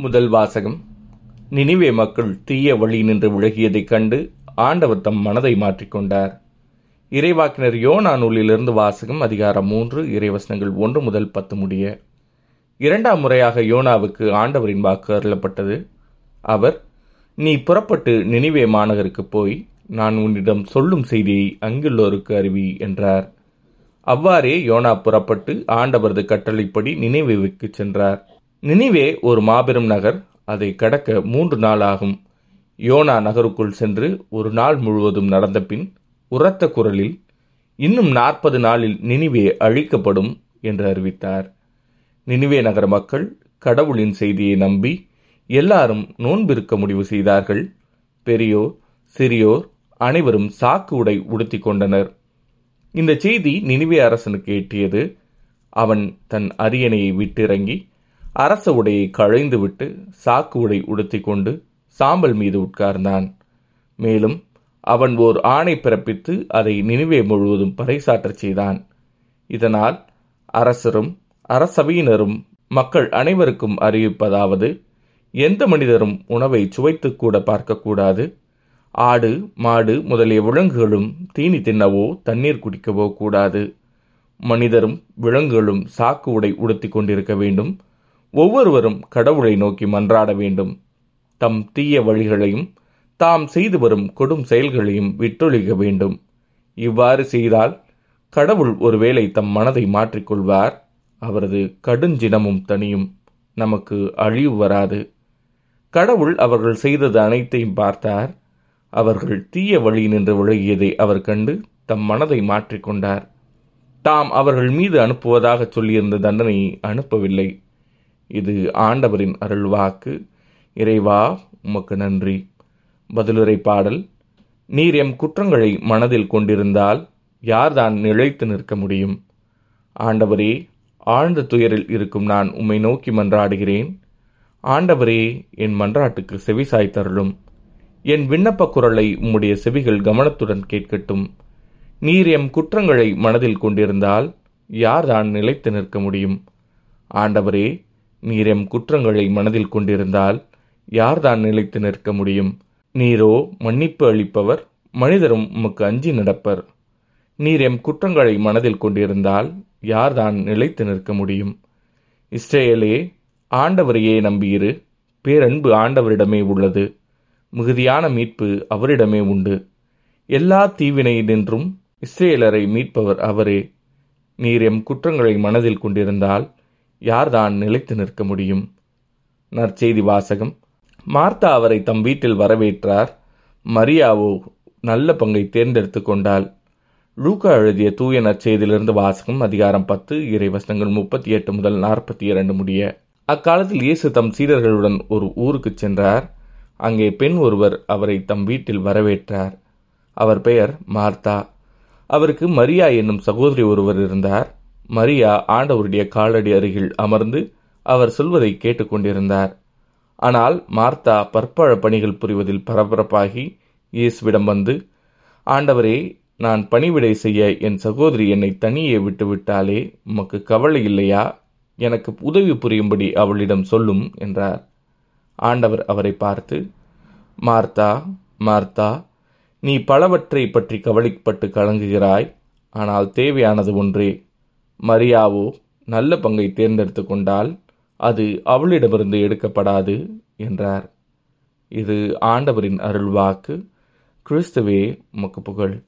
முதல் வாசகம். நினைவே மக்கள் தீய வழி நின்று விலகியதைக் கண்டு ஆண்டவர் தம் மனதை மாற்றிக்கொண்டார் இறைவாக்கினர் யோனா நூலிலிருந்து வாசகம் அதிகாரம் மூன்று இறைவசனங்கள் ஒன்று முதல் பத்து முடிய. இரண்டாம் முறையாக யோனாவுக்கு ஆண்டவரின் வாக்கு அருளப்பட்டது. அவர் நீ புறப்பட்டு நினைவே மாநகருக்கு போய் நான் உன்னிடம் சொல்லும் செய்தியை அங்குள்ளோருக்கு அறிவி என்றார். அவ்வாறே யோனா புறப்பட்டு ஆண்டவரது கட்டளைப்படி நினைவுக்கு சென்றார். நினிவே ஒரு மாபெரும் நகர். அதை கடக்க மூன்று நாள் ஆகும். யோனா நகருக்குள் சென்று ஒரு நாள் முழுவதும் நடந்த பின் உரத்த குரலில் இன்னும் நாற்பது நாளில் நினிவே அழிக்கப்படும் என்று அறிவித்தார். நினிவே நகர மக்கள் கடவுளின் செய்தியை நம்பி எல்லாரும் நோன்பிருக்க முடிவு செய்தார்கள். பெரியோர் சிறியோர் அனைவரும் சாக்கு உடை உடுத்தி கொண்டனர். இந்த செய்தி நினிவே அரசனுக்கு எட்டியது. அவன் தன் அரியணையை விட்டிறங்கி அரச உடையை களைந்துவிட்டு சாக்கு உடை உடுத்தி கொண்டு சாம்பல் மீது உட்கார்ந்தான். மேலும் அவன் ஓர் ஆணை பிறப்பித்து அதை நினைவே முழுவதும் பறைசாற்றச் செய்தான். இதனால் அரசரும் அரசவையினரும் மக்கள் அனைவருக்கும் அறிவிப்பதாவது எந்த மனிதரும் உணவை சுவைத்துக்கூட பார்க்கக்கூடாது. ஆடு மாடு முதலிய விலங்குகளும் தீனி தின்னவோ தண்ணீர் குடிக்கவோ கூடாது. மனிதரும் விலங்குகளும் சாக்கு உடை உடுத்திக் கொண்டிருக்க வேண்டும். ஒவ்வொருவரும் கடவுளை நோக்கி மன்றாட வேண்டும். தம் தீய வழிகளையும் தாம் செய்து வரும் கொடும் செயல்களையும் விட்டொழிக்க வேண்டும். இவ்வாறு செய்தால் கடவுள் ஒருவேளை தம் மனதை மாற்றிக்கொள்வார். அவரது கடுஞ்சினமும் தனியும் நமக்கு அழிவு வராது. கடவுள் அவர்கள் செய்தது அனைத்தையும் பார்த்தார். அவர்கள் தீய வழி நின்று விலகியதை அவர் கண்டு தம் மனதை மாற்றிக்கொண்டார். தாம் அவர்கள் மீது அனுப்புவதாக சொல்லியிருந்த தண்டனையை அனுப்பவில்லை. இது ஆண்டவரின் அருள்வாக்கு. இறைவா உமக்கு நன்றி. பதிலுரை பாடல் நீர் எம் குற்றங்களை மனதில் கொண்டிருந்தால் யார்தான் நிலைத்து நிற்க முடியும்? ஆண்டவரே ஆழ்ந்த துயரில் இருக்கும் நான் உம்மை நோக்கி மன்றாடுகிறேன். ஆண்டவரே என் மன்றாட்டுக்கு செவி சாய்த்தருளும். என் விண்ணப்ப குரலை உம்முடைய செவிகள் கவனத்துடன் கேட்கட்டும். நீர் எம் குற்றங்களை மனதில் கொண்டிருந்தால் யார்தான் நிலைத்து நிற்க முடியும்? ஆண்டவரே நீர் எம் குற்றங்களை மனதில் கொண்டிருந்தால் யார்தான் நிலைத்து நிற்க முடியும்? நீரோ மன்னிப்பு அளிப்பவர் மனிதரும் உமக்கு அஞ்சி நடப்பர். நீர் எம் குற்றங்களை மனதில் கொண்டிருந்தால் யார்தான் நிலைத்து நிற்க முடியும்? இஸ்ரேலே ஆண்டவரையே நம்பியிரு பேரன்பு ஆண்டவரிடமே உள்ளது. மிகுதியான மீட்பு அவரிடமே உண்டு. எல்லா தீவினை நின்றும் இஸ்ரேலரை மீட்பவர் அவரே. நீர் எம் குற்றங்களை மனதில் கொண்டிருந்தால் யார்தான் நிலைத்து நிற்க முடியும்? நற்செய்தி வாசகம். மார்த்தா அவரை தம் வீட்டில் வரவேற்றார். மரியாவோ நல்ல பங்கை தேர்ந்தெடுத்து கொண்டாள். லூக்கா எழுதிய தூய நற்செய்தியிலிருந்து வாசகம் அதிகாரம் பத்து இறைவசனங்கள் முப்பத்தி எட்டு முதல் நாற்பத்தி இரண்டு முடிய. அக்காலத்தில் இயேசு தம் சீடர்களுடன் ஒரு ஊருக்கு சென்றார். அங்கே பெண் ஒருவர் அவரை தம் வீட்டில் வரவேற்றார். அவர் பெயர் மார்த்தா. அவருக்கு மரியா என்னும் சகோதரி ஒருவர் இருந்தார். மரியா ஆண்டவருடைய காலடி அருகில் அமர்ந்து அவர் சொல்வதை கேட்டுக்கொண்டிருந்தார். ஆனால் மார்த்தா பற்பழ பணிகள் புரிவதில் பரபரப்பாகி இயேசுவிடம் வந்து ஆண்டவரே நான் பணிவிடை செய்ய என் சகோதரி என்னை தனியே விட்டுவிட்டாலே உமக்கு கவலை இல்லையா? எனக்கு உதவி புரியும்படி அவளிடம் சொல்லும் என்றார். ஆண்டவர் அவரை பார்த்து மார்த்தா மார்த்தா நீ பலவற்றை பற்றி கவலைப்பட்டு கலங்குகிறாய். ஆனால் தேவையானது ஒன்றே மரியாவோ நல்ல பங்கை தேர்ந்தெடுத்து கொண்டால் அது அவளிடமிருந்து எடுக்கப்படாது என்றார். இது ஆண்டவரின் அருள்வாக்கு. கிறிஸ்துவே உமக்கு புகழ்.